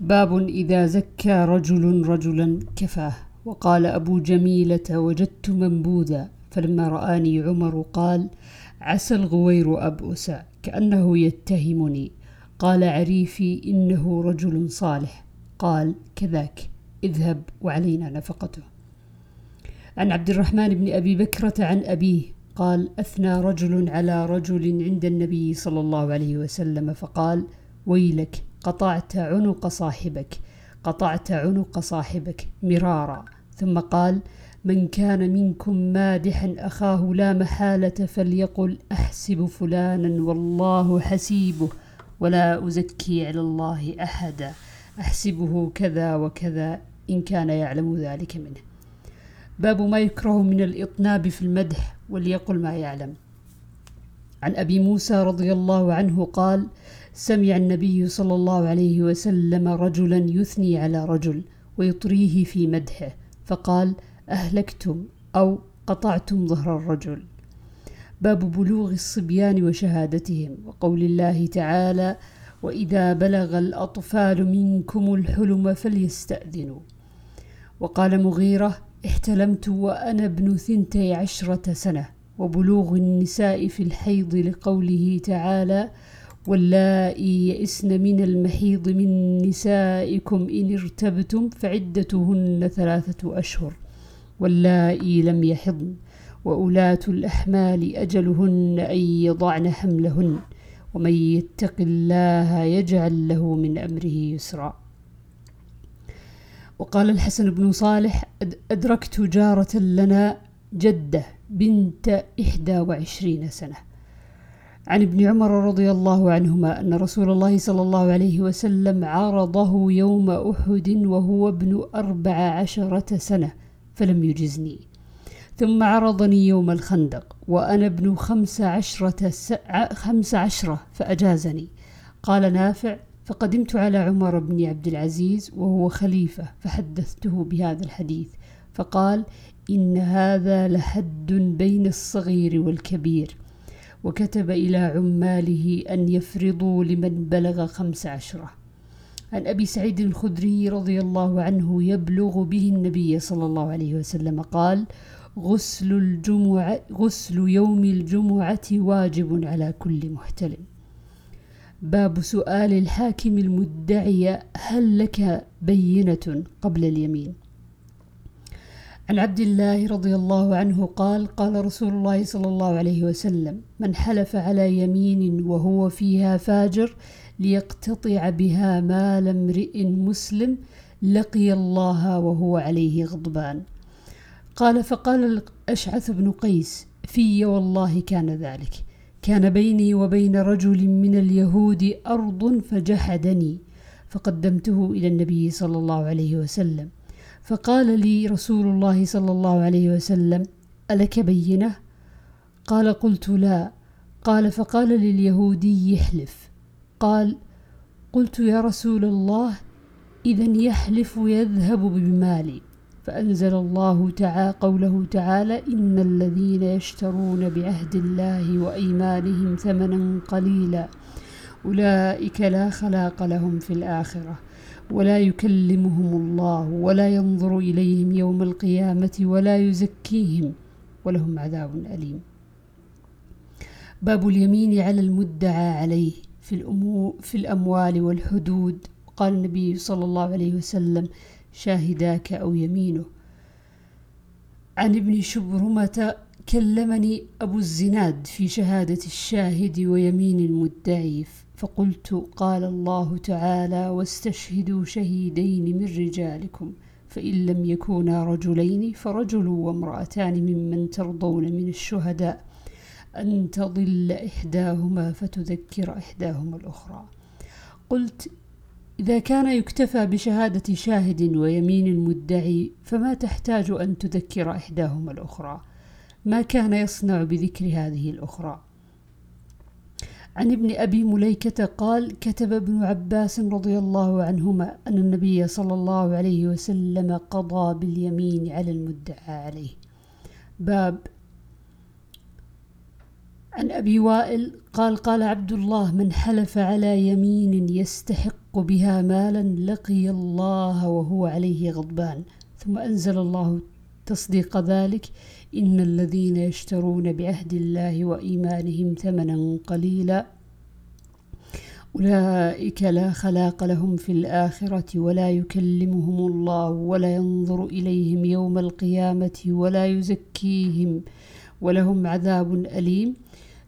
باب إذا زكى رجل رجلا كفاه. وقال أبو جميلة وجدت منبوذا. فلما رآني عمر قال عسى الغوير أبؤس كأنه يتهمني. قال عريفي إنه رجل صالح. قال كذاك اذهب وعلينا نفقته. عن عبد الرحمن بن أبي بكرة عن أبيه قال أثنى رجل على رجل عند النبي صلى الله عليه وسلم فقال ويلك قطعت عنق صاحبك قطعت عنق صاحبك مرارا. ثم قال من كان منكم مادحا أخاه لا محالة فليقل أحسب فلانا والله حسيبه ولا أزكي على الله أحدا. أحسبه كذا وكذا إن كان يعلم ذلك منه. باب ما يكره من الإطناب في المدح وليقل ما يعلم. عن أبي موسى رضي الله عنه قال سمع النبي صلى الله عليه وسلم رجلا يثني على رجل ويطريه في مدحه فقال أهلكتم أو قطعتم ظهر الرجل. باب بلوغ الصبيان وشهادتهم وقول الله تعالى وإذا بلغ الأطفال منكم الحلم فليستأذنوا. وقال مغيرة احتلمت وأنا ابن ثنتي عشرة سنة وبلوغ النساء في الحيض لقوله تعالى واللائي يئسن من المحيض من نسائكم إن ارتبتم فعدتهن ثلاثة أشهر. واللائي لم يحضن. وأولاة الأحمال أجلهن أن يضعن حملهن. ومن يتق الله يجعل له من أمره يسرا. وقال الحسن بن صالح أدركت جارة لنا جدة بنت إحدى وعشرين سنة. عن ابن عمر رضي الله عنهما أن رسول الله صلى الله عليه وسلم عرضه يوم أحد وهو ابن أربع عشرة سنة فلم يجزني. ثم عرضني يوم الخندق وأنا ابن خمس عشرة, خمس عشرة فأجازني. قال نافع فقدمت على عمر بن عبد العزيز وهو خليفة فحدثته بهذا الحديث. فقال إن هذا لحد بين الصغير والكبير. وكتب إلى عماله أن يفرضوا لمن بلغ خمس عشرة. عن أبي سعيد الخدري رضي الله عنه يبلغ به النبي صلى الله عليه وسلم قال غسل الجمعة غسل يوم الجمعة واجب على كل محتلم باب سؤال الحاكم المدعي هل لك بينة قبل اليمين؟ عن عبد الله رضي الله عنه قال قال رسول الله صلى الله عليه وسلم من حلف على يمين وهو فيها فاجر ليقتطع بها مال امرئ مسلم لقي الله وهو عليه غضبان. قال فقال الأشعث بن قيس في والله كان ذلك. كان بيني وبين رجل من اليهود أرض فجحدني فقدمته إلى النبي صلى الله عليه وسلم. فقال لي رسول الله صلى الله عليه وسلم ألك بينة؟ قال قلت لا. قال فقال لليهودي يحلف. قال قلت يا رسول الله إذا يحلف يذهب بمالي. فأنزل الله تعالى قوله تعالى إن الذين يشترون بعهد الله وأيمانهم ثمنا قليلا أولئك لا خلاق لهم في الآخرة. ولا يكلمهم الله ولا ينظر إليهم يوم القيامة ولا يزكيهم ولهم عذاب أليم. باب اليمين على المدعى عليه في, الأمو في الأموال والحدود. قال النبي صلى الله عليه وسلم شاهداك أو يمينه. عن ابن شبرمة كلمني أبو الزناد في شهادة الشاهد ويمين المدعي فقلت قال الله تعالى واستشهدوا شهيدين من رجالكم فإن لم يكونا رجلين فرجل وامرأتان ممن ترضون من الشهداء أن تضل إحداهما فتذكر إحداهما الأخرى. قلت إذا كان يكتفى بشهادة شاهد ويمين المدعي فما تحتاج أن تذكر إحداهما الأخرى. ما كان يصنع بذكر هذه الأخرى. عن ابن أبي مليكة قال كتب ابن عباس رضي الله عنهما أن النبي صلى الله عليه وسلم قضى باليمين على المدعى عليه. باب عن أبي وائل قال قال عبد الله من حلف على يمين يستحق بها مالا لقي الله وهو عليه غضبان. ثم أنزل الله تصديق ذلك إن الذين يشترون بعهد الله وإيمانهم ثمنا قليلا أولئك لا خلاق لهم في الآخرة ولا يكلمهم الله ولا ينظر إليهم يوم القيامة ولا يزكيهم ولهم عذاب أليم.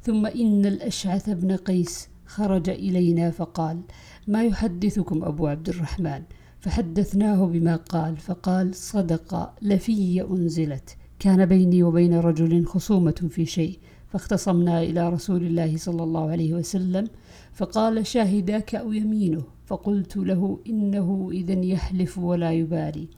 ثم إن الأشعث بن قيس خرج إلينا فقال ما يحدثكم أبو عبد الرحمن؟ فحدثناه بما قال فقال صدق لفي أنزلت. كان بيني وبين رجل خصومة في شيء فاختصمنا إلى رسول الله صلى الله عليه وسلم فقال شاهداك أو يمينه؟ فقلت له إنه إذا يحلف ولا يبالي.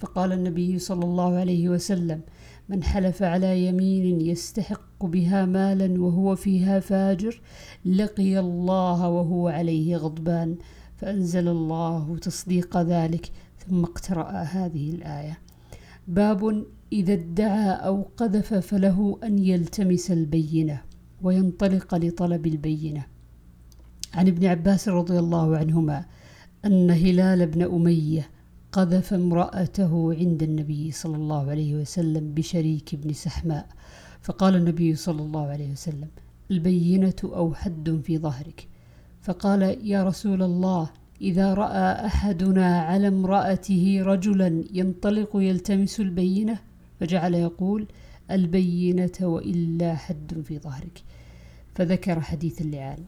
فقال النبي صلى الله عليه وسلم من حلف على يمين يستحق بها مالا وهو فيها فاجر لقي الله وهو عليه غضبان. فأنزل الله تصديق ذلك ثم اقترأ هذه الآية. باب إذا ادعى أو قذف فله أن يلتمس البينة وينطلق لطلب البينة. عن ابن عباس رضي الله عنهما أن هلال بن أمية قذف امرأته عند النبي صلى الله عليه وسلم بشريك بن سحماء فقال النبي صلى الله عليه وسلم البينة أو حد في ظهرك. فقال يا رسول الله إذا رأى أحدنا على امرأته رجلا ينطلق يلتمس البينة فجعل يقول البينة وإلا حد في ظهرك. فذكر حديث اللعان.